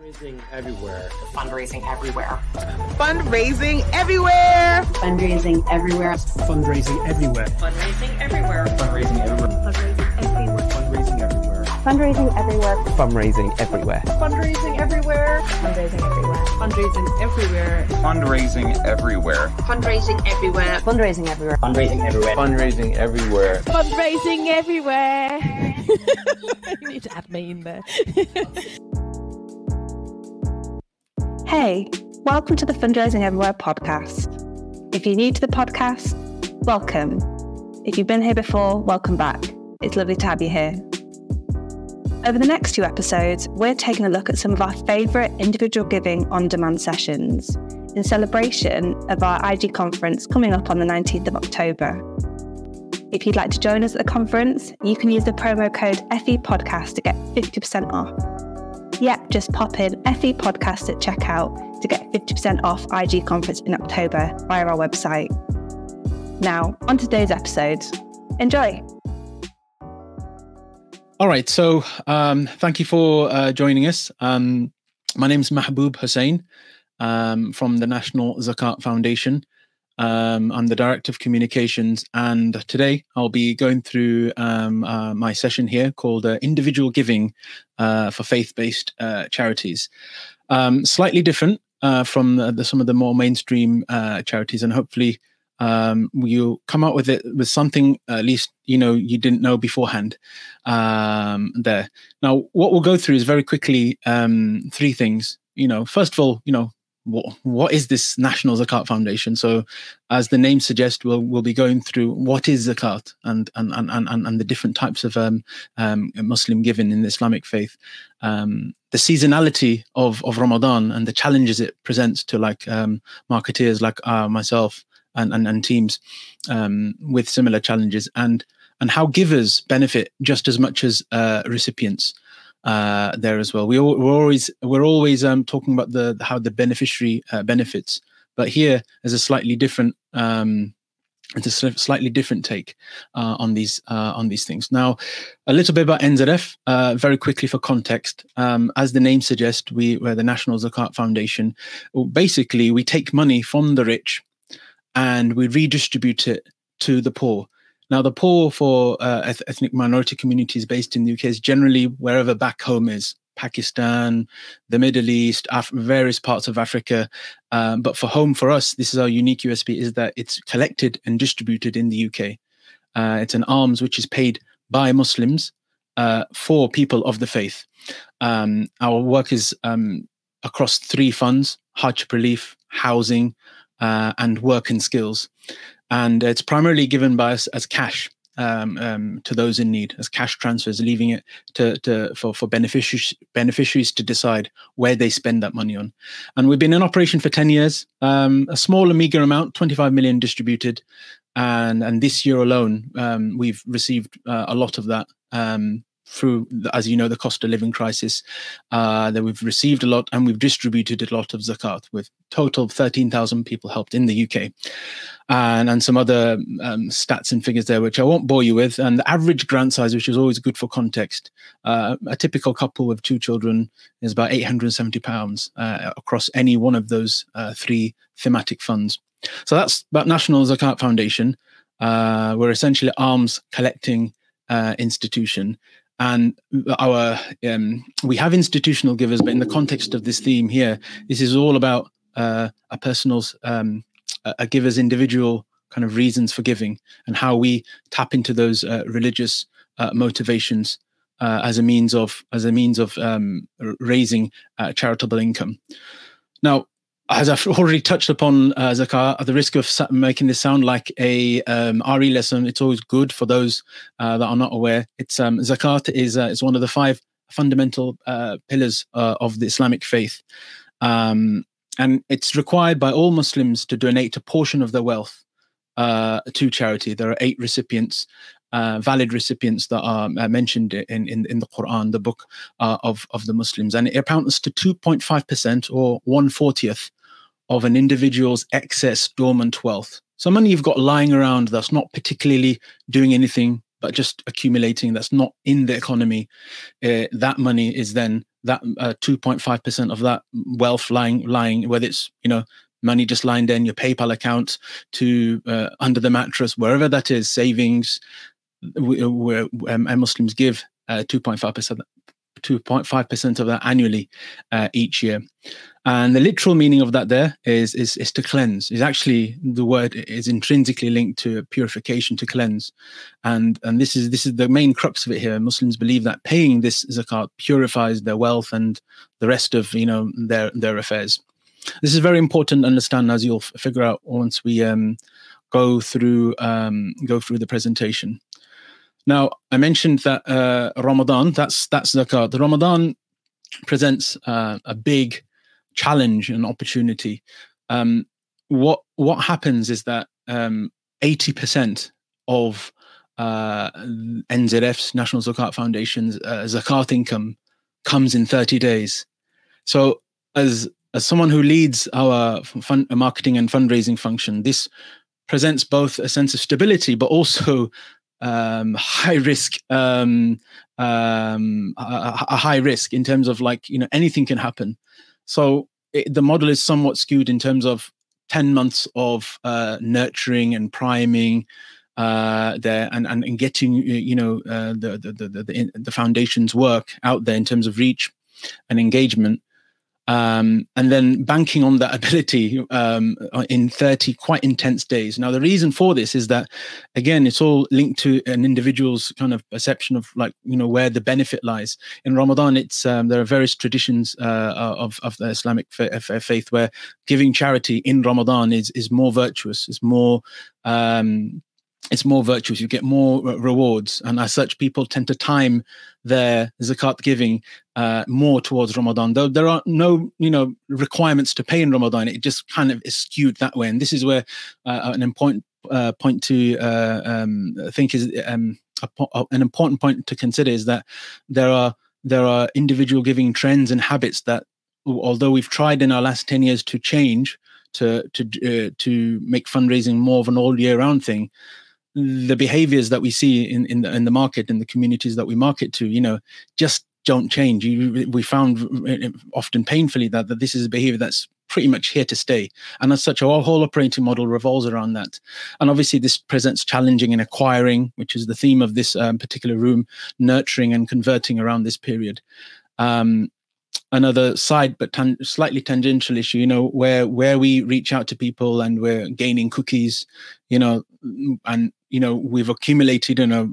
Everywhere, fundraising everywhere. Fundraising everywhere. Fundraising everywhere. Fundraising everywhere. Fundraising everywhere. Fundraising everywhere. Fundraising everywhere. Fundraising everywhere. Fundraising everywhere. Fundraising everywhere. Fundraising everywhere. Fundraising everywhere. Fundraising everywhere. Fundraising everywhere. Fundraising everywhere. Fundraising everywhere. Fundraising everywhere. Fundraising everywhere. Fundraising everywhere. you need to add me in there. Hey, welcome to the Fundraising Everywhere podcast. If you're new to the podcast, welcome. If you've been here before, welcome back. It's lovely to have you here. Over the next two episodes, we're taking a look at some of our favourite individual giving on demand sessions in celebration of our IG conference coming up on the 19th of October. If you'd like to join us at the conference, you can use the promo code FE Podcast to get 50% off. Yep, just pop in FE Podcast at checkout to get 50% off IG conference in October via our website. Now, on today's episode. Enjoy! All right. So, um, thank you for uh, joining us. Um, my name is Mahbub Hussain um, from the National Zakat Foundation. Um, I'm the Director of Communications, and today I'll be going through um, uh, my session here called uh, Individual Giving uh, for Faith Based uh, Charities. Um, slightly different uh, from the, the, some of the more mainstream uh, charities, and hopefully um, you come out with it with something at least you know you didn't know beforehand um, there now what we'll go through is very quickly um, three things you know first of all you know what, what is this national zakat foundation? So as the name suggests we'll, we'll be going through what is zakat and and and and, and the different types of um, um, muslim giving in the islamic faith. Um, the seasonality of of ramadan and the challenges it presents to like um, marketeers like uh, myself and, and, and teams um, with similar challenges and and how givers benefit just as much as uh, recipients uh, there as well. We all, we're always we're always um, talking about the how the beneficiary uh, benefits, but here is a slightly different um, it's a slightly different take uh, on these uh, on these things. Now, a little bit about NZF, uh, very quickly for context. Um, as the name suggests, we we're the National Zakat Foundation. Basically, we take money from the rich and we redistribute it to the poor. Now, the poor for uh, ethnic minority communities based in the UK is generally wherever back home is Pakistan, the Middle East, Af- various parts of Africa. Um, but for home, for us, this is our unique USP is that it's collected and distributed in the UK. Uh, it's an alms which is paid by Muslims uh, for people of the faith. Um, our work is um, across three funds hardship relief, housing, uh, and work and skills. And it's primarily given by us as cash um, um, to those in need, as cash transfers, leaving it to, to for, for beneficiaries, beneficiaries to decide where they spend that money on. And we've been in operation for 10 years, um, a small and meager amount, 25 million distributed. And, and this year alone, um, we've received uh, a lot of that um, through, as you know, the cost of living crisis, uh, that we've received a lot and we've distributed a lot of zakat with total 13,000 people helped in the UK. And, and some other um, stats and figures there, which I won't bore you with. And the average grant size, which is always good for context, uh, a typical couple with two children is about 870 pounds uh, across any one of those uh, three thematic funds. So that's about National Zakat Foundation. Uh, we're essentially alms collecting uh, institution and our um, we have institutional givers but in the context of this theme here this is all about uh, a personal's um, a giver's individual kind of reasons for giving and how we tap into those uh, religious uh, motivations uh, as a means of as a means of um, raising uh, charitable income. Now as I've already touched upon, uh, Zakat, at the risk of making this sound like a um, RE lesson, it's always good for those uh, that are not aware. It's um, Zakat is uh, is one of the five fundamental uh, pillars uh, of the Islamic faith, um, and it's required by all Muslims to donate a portion of their wealth uh, to charity. There are eight recipients, valid recipients that are mentioned in, in, in the Quran, the book of, of the Muslims. And it amounts to 2.5% or 140th of an individual's excess dormant wealth. So money you've got lying around that's not particularly doing anything, but just accumulating, that's not in the economy. Uh, that money is then that uh, 2.5% of that wealth lying lying whether it's you know money just lying there in your paypal account to uh, under the mattress wherever that is savings where um, muslims give uh, 2.5% 2.5% of that annually uh, each year. And the literal meaning of that there is, is, is to cleanse. Is actually the word is intrinsically linked to purification, to cleanse, and and this is this is the main crux of it here. Muslims believe that paying this zakat purifies their wealth and the rest of you know their their affairs. This is very important to understand as you'll figure out once we um, go through um, go through the presentation. Now, I mentioned that uh, Ramadan, that's that's zakat. The Ramadan presents uh, a big challenge and opportunity. Um, what what happens is that um, 80% of uh, NZF's National Zakat Foundation's uh, zakat income comes in 30 days. So, as as someone who leads our fund, marketing and fundraising function, this presents both a sense of stability, but also um, high risk um, um, a, a, high risk in terms of like you know anything can happen. So it, the model is somewhat skewed in terms of 10 months of uh, nurturing and priming uh, there and, and, and getting you know uh, the, the, the, the, the foundation's work out there in terms of reach and engagement um, and then banking on that ability um, in 30 quite intense days. Now, the reason for this is that, again, it's all linked to an individual's kind of perception of like, you know, where the benefit lies. In Ramadan, it's um, there are various traditions uh, of, of the Islamic faith where giving charity in Ramadan is, is more virtuous, is more um, it's more virtuous you get more rewards. And as such people tend to time their zakat giving uh, more towards ramadan. Though there are no you know requirements to pay in ramadan it just kind of is skewed that way. And this is where uh, an important uh, point to uh, um, think is um, a, an important point to consider is that there are there are individual giving trends and habits that although we've tried in our last 10 years to change to to uh, to make fundraising more of an all year round thing the behaviors that we see in in the, in the market in the communities that we market to you know just don't change. You, we found often painfully that, that this is a behavior that's pretty much here to stay. And as such our whole operating model revolves around that. And obviously this presents challenging in acquiring which is the theme of this um, particular room nurturing and converting around this period. Um, another side but tan- slightly tangential issue you know where where we reach out to people and we're gaining cookies you know and you know we've accumulated you know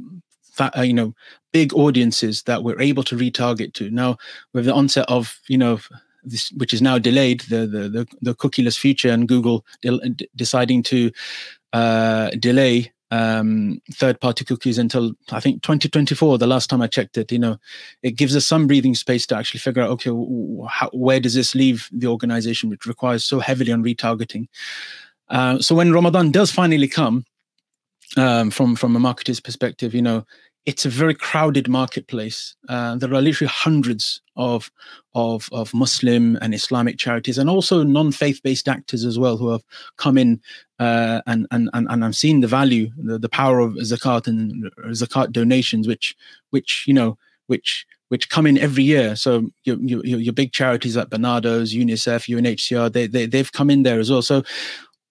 uh, you know big audiences that we're able to retarget to. Now with the onset of you know this which is now delayed the the the, the cookieless future and google de- deciding to uh, delay um, third party cookies until I think 2024, the last time I checked it. You know, it gives us some breathing space to actually figure out, okay, how, where does this leave the organization, which requires so heavily on retargeting? Uh, so when Ramadan does finally come, um, from from a marketer's perspective, you know, it's a very crowded marketplace. Uh, there are literally hundreds of, of of Muslim and Islamic charities, and also non-faith based actors as well, who have come in uh, and and and and I've seen the value, the, the power of zakat and zakat donations, which which you know which which come in every year. So your your, your big charities like Barnardo's, UNICEF, UNHCR, they, they they've come in there as well. So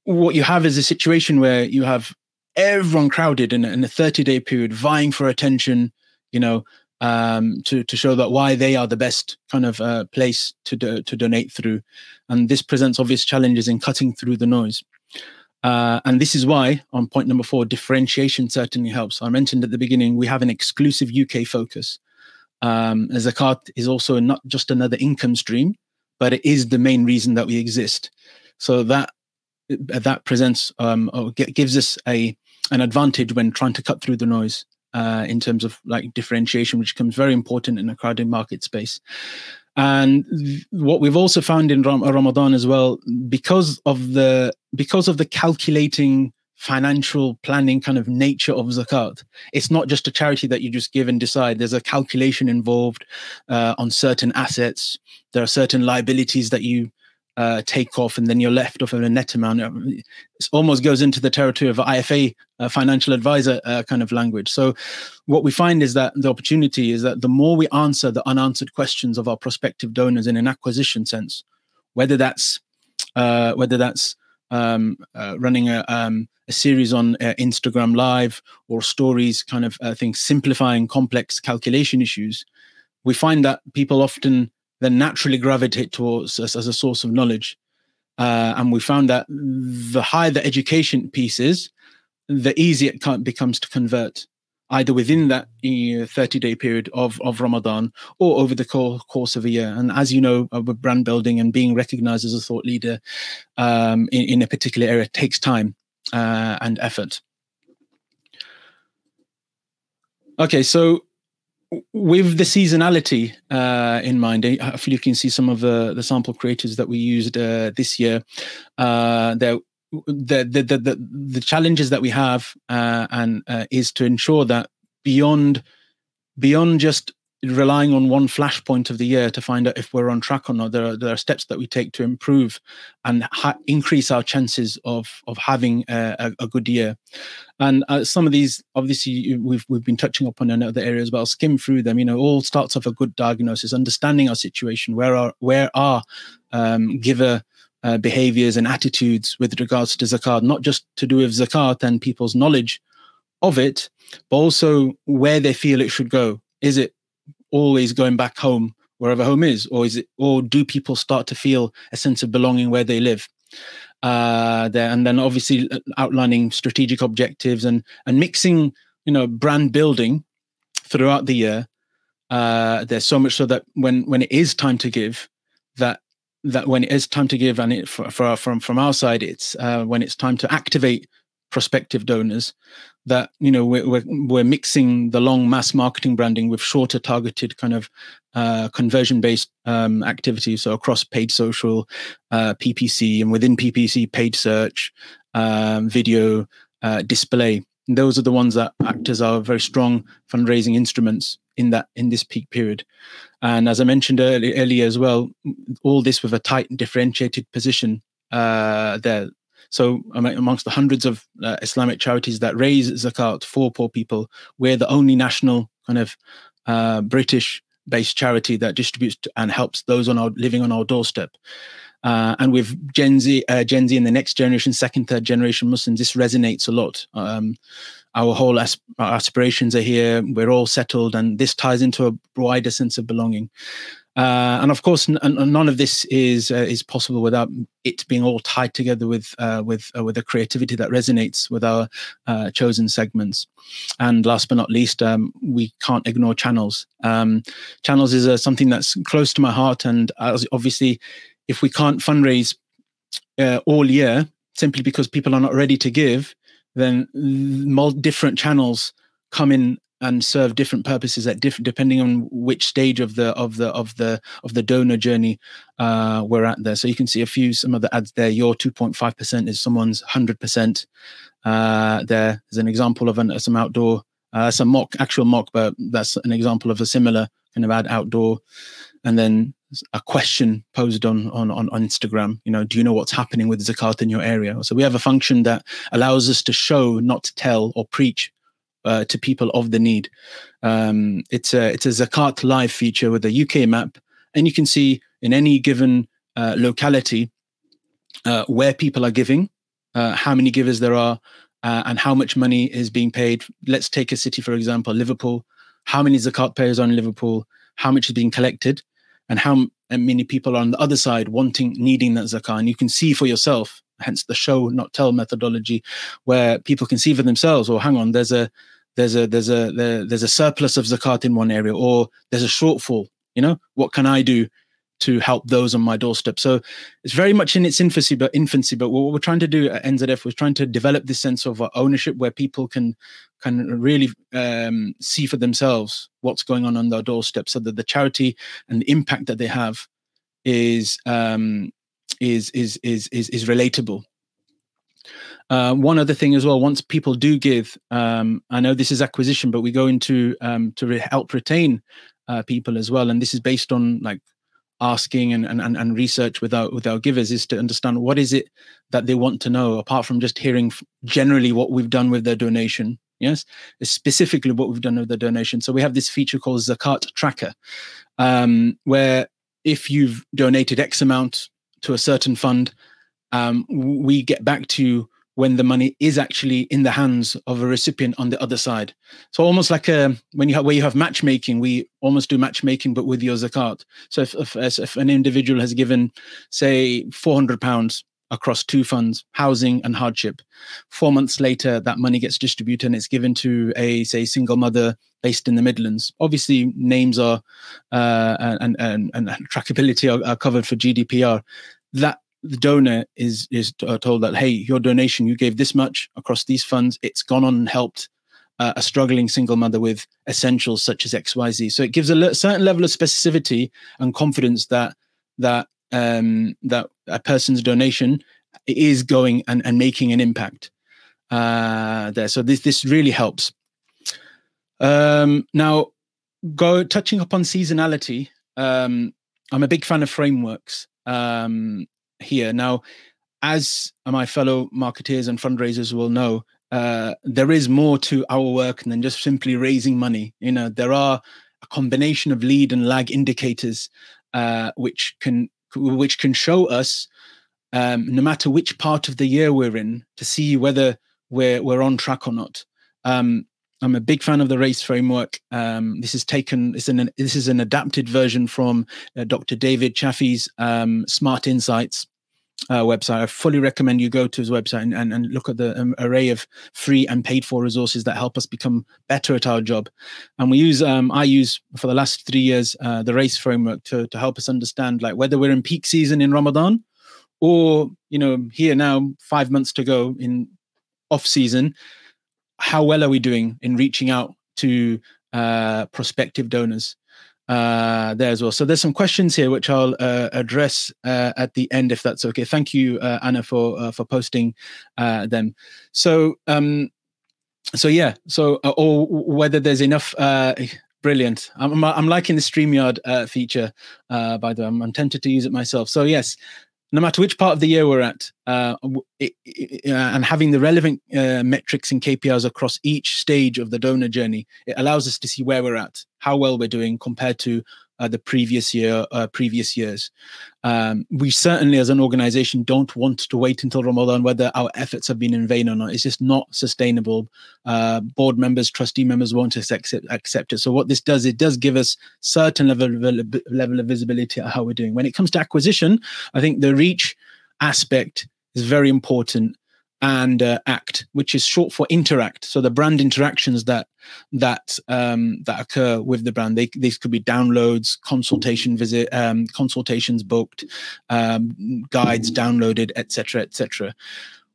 what you have is a situation where you have everyone crowded in, in a 30 day period vying for attention you know um, to to show that why they are the best kind of uh, place to do, to donate through, and this presents obvious challenges in cutting through the noise. Uh, and this is why, on point number four, differentiation certainly helps. I mentioned at the beginning we have an exclusive UK focus. Um, zakat is also not just another income stream, but it is the main reason that we exist. So that that presents um, or gives us a an advantage when trying to cut through the noise uh, in terms of like differentiation, which becomes very important in a crowded market space. And what we've also found in Ram- Ramadan as well, because of the because of the calculating financial planning kind of nature of zakat, it's not just a charity that you just give and decide. There's a calculation involved uh, on certain assets. There are certain liabilities that you uh, take off, and then you're left off of a net amount. It almost goes into the territory of IFA, uh, financial advisor uh, kind of language. So, what we find is that the opportunity is that the more we answer the unanswered questions of our prospective donors in an acquisition sense, whether that's uh, whether that's um, uh, running a, um, a series on uh, Instagram Live or stories, kind of things, simplifying complex calculation issues, we find that people often then naturally gravitate towards us as a source of knowledge. Uh, and we found that the higher the education piece is, the easier it becomes to convert, either within that 30 day period of, of Ramadan or over the course of a year. And as you know, uh, with brand building and being recognized as a thought leader um, in, in, a particular area takes time uh, and effort. Okay, so with the seasonality uh, in mind, hopefully you can see some of the, the sample creators that we used uh, this year. Uh, the, the, the, the, the challenges that we have uh, and uh, is to ensure that beyond beyond just relying on one flashpoint of the year to find out if we're on track or not. There are, there are steps that we take to improve and ha- increase our chances of of having a, a, good year. And uh, some of these, obviously, we've we've been touching upon in other areas, but I'll skim through them. You know, all starts off a good diagnosis, understanding our situation, where are where are um, giver uh, behaviors and attitudes with regards to zakat, not just to do with zakat and people's knowledge of it, but also where they feel it should go. Is it always going back home wherever home is or is it or do people start to feel a sense of belonging where they live? Uh there and then obviously uh, outlining strategic objectives and and mixing you know brand building throughout the year. Uh there's so much so that when when it is time to give that that when it is time to give and it for, for from from our side it's uh when it's time to activate prospective donors that you know we're, we're, we're mixing the long mass marketing branding with shorter targeted kind of uh, conversion based um, activities so across paid social uh, ppc and within ppc paid search um, video uh, display. And those are the ones that act as our very strong fundraising instruments in that in this peak period. And as i mentioned early, earlier as well all this with a tight and differentiated position uh, there so amongst the hundreds of uh, Islamic charities that raise zakat for poor people, we're the only national kind of uh, British based charity that distributes and helps those on our living on our doorstep. Uh, and with Gen Z, uh, Gen Z and the next generation, second, third generation Muslims, this resonates a lot. Um, our whole asp- our aspirations are here. We're all settled, and this ties into a wider sense of belonging. Uh, and of course, n- none of this is uh, is possible without it being all tied together with uh, with uh, with a creativity that resonates with our uh, chosen segments. And last but not least, um, we can't ignore channels. Um, channels is uh, something that's close to my heart, and obviously, if we can't fundraise all year simply because people are not ready to give, then different channels come in and serve different purposes at different depending on which stage of the of the of the of the donor journey uh, we're at there. So you can see a few some of the ads there. Your 2.5 percent is someone's 100 percent. Uh, there is an example of an, some outdoor, uh, some mock actual mock, but that's an example of a similar kind of ad outdoor. And then a question posed on, on on Instagram. You know, do you know what's happening with zakat in your area? So we have a function that allows us to show, not to tell or preach uh, to people of the need. Um, it's a it's a Zakat Live feature with a UK map, and you can see in any given uh, locality uh, where people are giving, uh, how many givers there are, uh, and how much money is being paid. Let's take a city for example, Liverpool. How many Zakat payers are in Liverpool? How much is being collected? And how many people are on the other side wanting, needing that zakah? And you can see for yourself hence the show not tell methodology where people can see for themselves or oh, hang on there's a there's a there's a there, there's a surplus of zakat in one area or there's a shortfall you know? What can i do to help those on my doorstep? So it's very much in its infancy but infancy but what we're trying to do at nzf was trying to develop this sense of ownership where people can can really um, see for themselves what's going on on their doorstep so that the charity and the impact that they have is um, is is is is, is relatable uh, one other thing as well, once people do give, um, I know this is acquisition, but we go into um, to re- help retain uh, people as well, and this is based on like asking and, and, and research with our with our givers is to understand what is it that they want to know apart from just hearing generally what we've done with their donation. Yes? Specifically what we've done with the donation. So we have this feature called zakat tracker um, where if you've donated x amount to a certain fund um, we get back to you when the money is actually in the hands of a recipient on the other side. So almost like a when you have where you have matchmaking, we almost do matchmaking, but with your zakat. So if if, if an individual has given, say, four hundred pounds across two funds, housing and hardship, four months later that money gets distributed and it's given to a say single mother based in the Midlands. Obviously, names are uh, and, and and trackability are, are covered for GDPR. That the donor is is uh, told that hey your donation you gave this much across these funds. It's gone on and helped uh, a struggling single mother with essentials such as xyz so it gives a le- certain level of specificity and confidence that that um that a person's donation is going and, and making an impact uh there. So this this really helps. Um now go touching upon seasonality um i'm a big fan of frameworks. Um here. Now, as my fellow marketeers and fundraisers will know, uh, there is more to our work than just simply raising money. You know, there are a combination of lead and lag indicators uh, which can which can show us, um, no matter which part of the year we're in, to see whether we're we're on track or not. Um, I'm a big fan of the race framework. Um, this is taken. It's an this is an adapted version from uh, Dr. David Chaffey's um, Smart Insights uh, website. I fully recommend you go to his website and, and, and look at the um, array of free and paid for resources that help us become better at our job. And we use um, I use for the last three years uh, the race framework to to help us understand like whether we're in peak season in Ramadan or you know here now five months to go in off season how well are we doing in reaching out to uh, prospective donors uh, there as well? So there's some questions here which I'll uh, address uh, at the end, if that's okay. Thank you, uh, Anna, for uh, for posting uh, them. So um, so yeah, so or whether there's enough. Uh, Brilliant. I'm, I'm liking the StreamYard feature, by the way. I'm, I'm tempted to use it myself. So, yes, no matter which part of the year we're at, uh, it, it, uh, and having the relevant uh, metrics and KPIs across each stage of the donor journey, it allows us to see where we're at, how well we're doing compared to uh, the previous year, uh, previous years. Um, we certainly, as an organization, don't want to wait until Ramadan whether our efforts have been in vain or not. It's just not sustainable. Uh, board members, trustee members won't accept, accept it. So what this does, it does give us certain level of, level of visibility at how we're doing. When it comes to acquisition, I think the reach aspect is very important and uh, act which is short for interact. So the brand interactions that that um, that occur with the brand they these could be downloads consultation visit um, consultations booked um, guides downloaded etc etc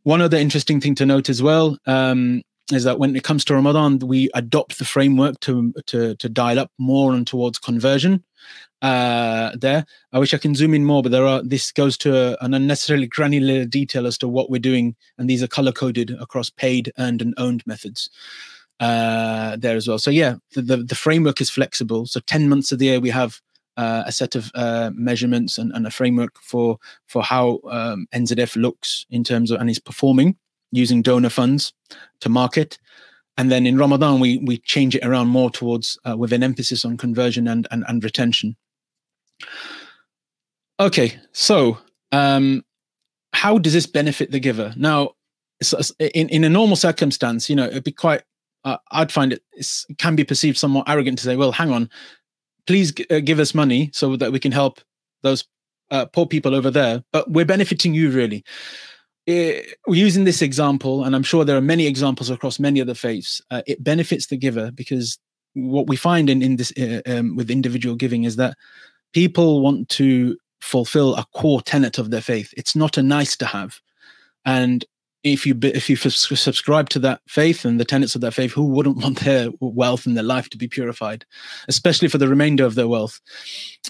one other interesting thing to note as well um, is that when it comes to Ramadan, we adopt the framework to to to dial up more and towards conversion. Uh, there, I wish I can zoom in more, but there are. This goes to a, an unnecessarily granular detail as to what we're doing, and these are color coded across paid, earned, and owned methods. Uh, there as well. So yeah, the, the the framework is flexible. So ten months of the year we have uh, a set of uh, measurements and, and, a framework for for how um, NZF looks in terms of and is performing using donor funds to market. And then in Ramadan, we we change it around more towards uh, with an emphasis on conversion and and, and retention. Okay, so um, how does this benefit the giver? Now, in in a normal circumstance, you know, it'd be quite. Uh, I'd find it, it can be perceived somewhat arrogant to say, "Well, hang on, please g- uh, give us money so that we can help those uh, poor people over there, but we're benefiting you really." It, using this example, and I'm sure there are many examples across many other faiths, uh, it benefits the giver because what we find in in this uh, um, with individual giving is that people want to fulfill a core tenet of their faith. It's not a nice to have, and if you if you subscribe to that faith and the tenets of that faith, who wouldn't want their wealth and their life to be purified, especially for the remainder of their wealth?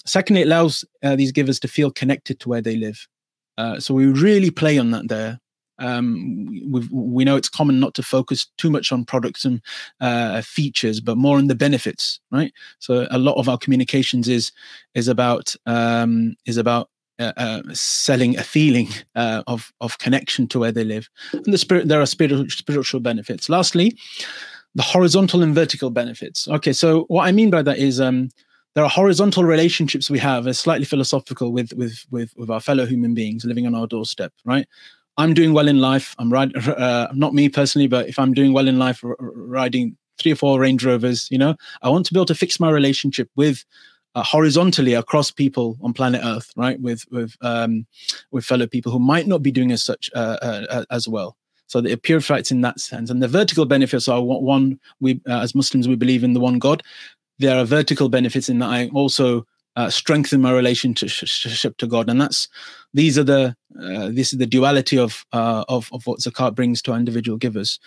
Secondly, it allows uh, these givers to feel connected to where they live. Uh, so we really play on that there. um, we know it's common not to focus too much on products and uh, features, but more on the benefits, right? So a lot of our communications is is about um, is about uh, uh, selling a feeling uh, of of connection to where they live, and the spirit there are spiritual spiritual benefits. Lastly, the horizontal and vertical benefits. Okay, so what I mean by that is um, there are horizontal relationships we have, as slightly philosophical, with with with with our fellow human beings living on our doorstep, right? I'm doing well in life. I'm riding, uh, not me personally, but if I'm doing well in life, r- riding three or four Range Rovers, you know, I want to be able to fix my relationship with uh, horizontally across people on planet Earth, right? With with um, with fellow people who might not be doing as such uh, uh, as well. So it purifies in that sense. And the vertical benefits are one, we uh, as Muslims, we believe in the one God. There are vertical benefits in that I also uh, strengthen my relationship to God. And that's, these are the, uh, this is the duality of, uh, of, of what zakat brings to individual givers.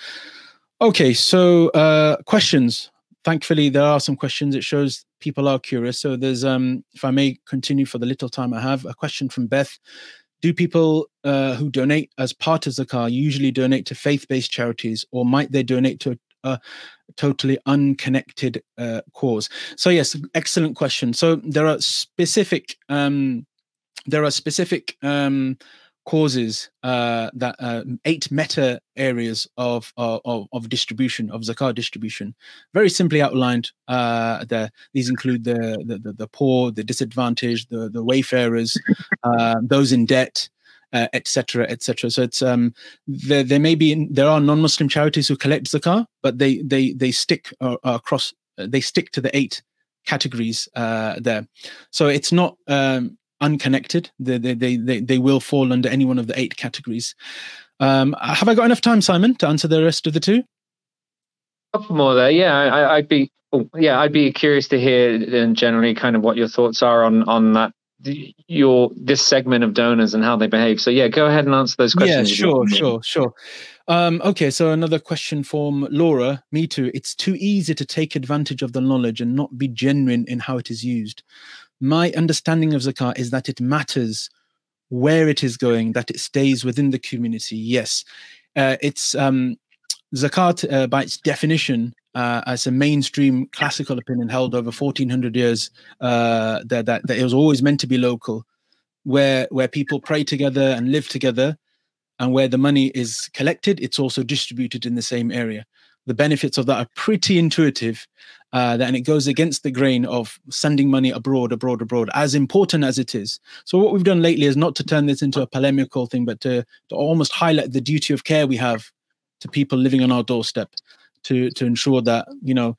Okay, so uh, questions. Thankfully, there are some questions. It shows people are curious. So there's, um, if I may continue for the little time I have, a question from Beth do people uh, who donate as part of zakah usually donate to faith-based charities or might they donate to a totally unconnected uh, cause. So yes excellent question. So there are specific um, there are specific um, causes uh, that uh, eight meta areas of, of of distribution of zakat distribution. Very simply outlined uh, there. These include the, the the poor the disadvantaged the the wayfarers uh, those in debt etc uh, etc et so it's um there, there may be there are non-muslim charities who collect zakah but they they they stick uh, across they stick to the eight categories uh, there so it's not um unconnected. They, they, they, they they will fall under any one of the eight categories. Um, have I got enough time, Simon, to answer the rest of the two? Couple more there. Yeah, I, would be. Oh, yeah, I'd be curious to hear and generally kind of what your thoughts are on on that your this segment of donors and how they behave. So yeah, go ahead and answer those questions. Yeah, sure, sure, sure. Um, okay, so another question from Laura. Me too. It's too easy to take advantage of the knowledge and not be genuine in how it is used my understanding of zakat is that it matters where it is going, that it stays within the community. Yes, uh, it's um, zakat uh, by its definition uh, as a mainstream classical opinion held over 1400 years uh, that, that, that it was always meant to be local, where where people pray together and live together, and where the money is collected, it's also distributed in the same area. The benefits of that are pretty intuitive uh, and it goes against the grain of sending money abroad abroad abroad as important as it is. So what we've done lately is not to turn this into a polemical thing but to, to almost highlight the duty of care we have to people living on our doorstep to to ensure that you know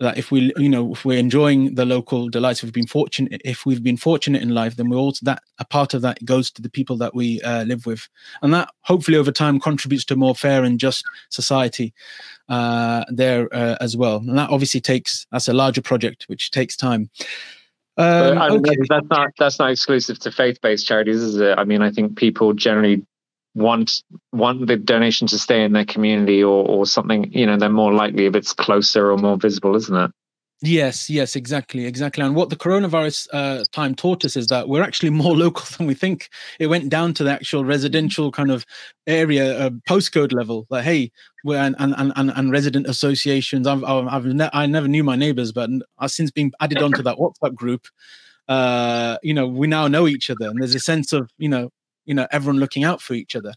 that if we you know if we're enjoying the local delights we've been fortunate if we've been fortunate in life then we're also that a part of that goes to the people that we uh, live with. And that hopefully over time contributes to a more fair and just society uh, there uh, as well. And that obviously takes that's a larger project which takes time. Um, okay. that's not that's not exclusive to faith-based charities is it? I mean i think people generally want want the donation to stay in their community or or something you know they're more likely if it's closer or more visible isn't it? Yes yes exactly exactly. And what the coronavirus uh, time taught us is that we're actually more local than we think. It went down to the actual residential kind of area uh, postcode level like hey we're and and and, and resident associations. I've i've, I've ne- i never knew my neighbors but i've since been added onto that whatsapp group. Uh you know we now know each other and there's a sense of you know you know everyone looking out for each other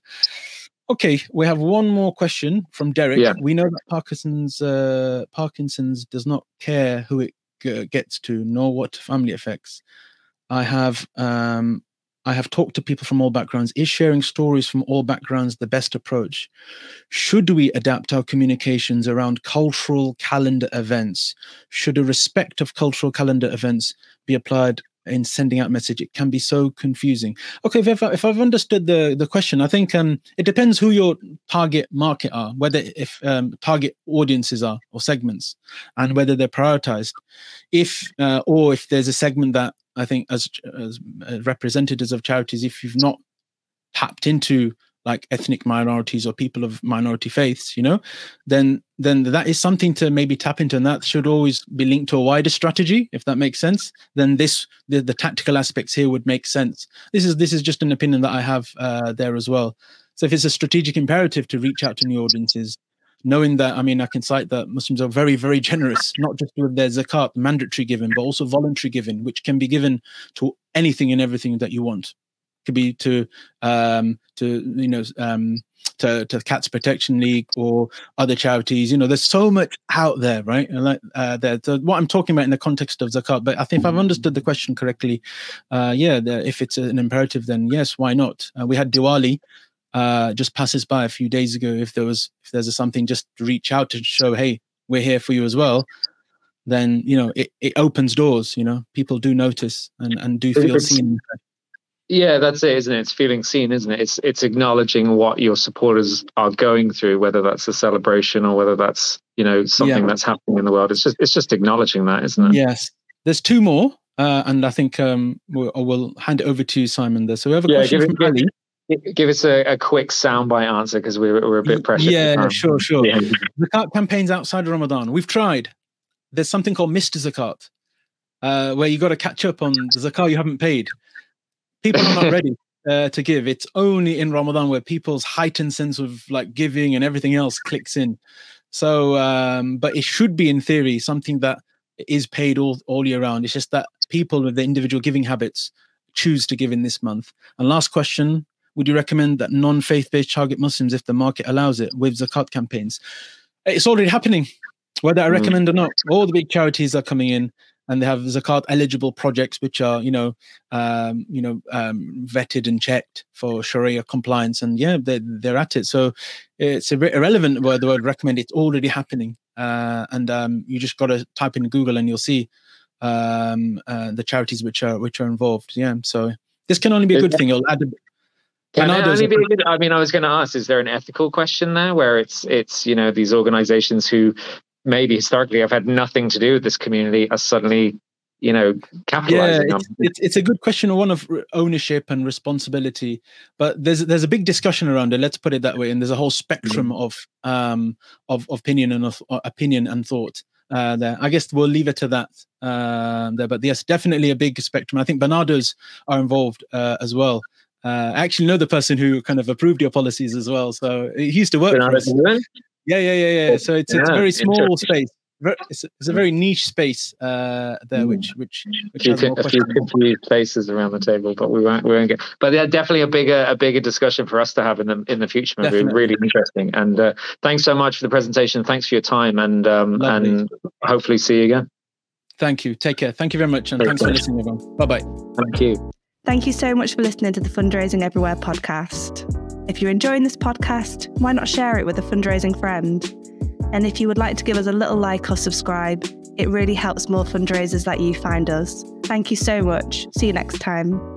okay we have one more question from derek yeah. we know that parkinson's uh, parkinson's does not care who it g- gets to nor what family affects i have um I have talked to people from all backgrounds. Is sharing stories from all backgrounds the best approach? Should we adapt our communications around cultural calendar events? Should a respect of cultural calendar events be applied in sending out message it can be so confusing. Okay if, I, if i've understood the the question i think um it depends who your target market are whether if um, target audiences are or segments and whether they're prioritized. If uh, or if there's a segment that i think as as uh, representatives of charities if you've not tapped into like ethnic minorities or people of minority faiths you know then then that is something to maybe tap into and that should always be linked to a wider strategy if that makes sense. Then this the, the tactical aspects here would make sense. This is this is just an opinion that i have uh, there as well. So if it's a strategic imperative to reach out to new audiences, knowing that, I mean, I can cite that Muslims are very, very generous, not just with their zakat, mandatory giving, but also voluntary giving, which can be given to anything and everything that you want. Could be to, um, to you know, um, to, to Cats Protection League or other charities. You know, there's so much out there, right? And like uh, there, so what I'm talking about in the context of zakat. But I think if I've understood the question correctly, uh, yeah, the, if it's an imperative, then yes, why not? Uh, we had Diwali. Uh, just passes by a few days ago. If there was, if there's a something, just reach out to show, hey, we're here for you as well. Then you know it, it opens doors. You know, people do notice and, and do feel seen. Yeah, that's it, isn't it? It's feeling seen, isn't it? It's it's acknowledging what your supporters are going through, whether that's a celebration or whether that's you know something Yeah. that's happening in the world. It's just it's just acknowledging that, isn't it? Yes, there's two more, uh, and I think um, we'll, we'll hand it over to you, Simon. There. So we have a Yeah, question give from it- Ali. Give us a, a quick soundbite answer because we're we're a bit pressured. Yeah, sure, sure. Yeah. Zakat campaigns outside of Ramadan. We've tried. There's something called Mr. Zakat, uh, where you got to catch up on the zakat you haven't paid. People are not ready uh, to give. It's only in Ramadan where people's heightened sense of like giving and everything else clicks in. So, um, but it should be in theory something that is paid all all year round. It's just that people with their individual giving habits choose to give in this month. And last question: Would you recommend that non-faith-based target Muslims, if the market allows it, with zakat campaigns? It's already happening, whether I Mm. recommend or not. All the big charities are coming in, and they have zakat eligible projects, which are you know, um, you know, um, vetted and checked for Sharia compliance, and yeah, they're they're at it. So it's a bit irrelevant whether the word recommend. It's already happening, uh, and um, you just got to type in Google and you'll see um, uh, the charities which are which are involved. Yeah, so this can only be a good thing. It'll add a, Can it only be good- I mean, I was going to ask: Is there an ethical question there, where it's it's you know these organisations who maybe historically have had nothing to do with this community are suddenly you know yeah capitalising on it's, it's, it's a good question one of ownership and responsibility. But there's there's a big discussion around it let's put it that way and there's a whole spectrum of um of, of opinion and of uh, opinion and thought uh there. I guess we'll leave it to that um there. But yes definitely a big spectrum. I think Barnardo's are involved uh, as well. Uh, I actually know the person who kind of approved your policies as well. So he used to work for us. Nguyen? Yeah, yeah, yeah, yeah. So it's, it's a very small space. Ver- It's, it's a very niche space uh, there, which which a which few, has a few questions. confused faces around the table, but we won't we won't get. But yeah, definitely a bigger a bigger discussion for us to have in the in the future. Maybe Definitely. really interesting. And uh, thanks so much for the presentation. Thanks for your time, and um, Lovely. and hopefully see you again. Thank you. Take care. Thank you very much, and Very thanks for listening, everyone. Bye bye. Thank you. Thank you so much for listening to the Fundraising Everywhere podcast. If you're enjoying this podcast, why not share it with a fundraising friend? And if you would like to give us a little like or subscribe, it really helps more fundraisers like you find us. Thank you so much. See you next time.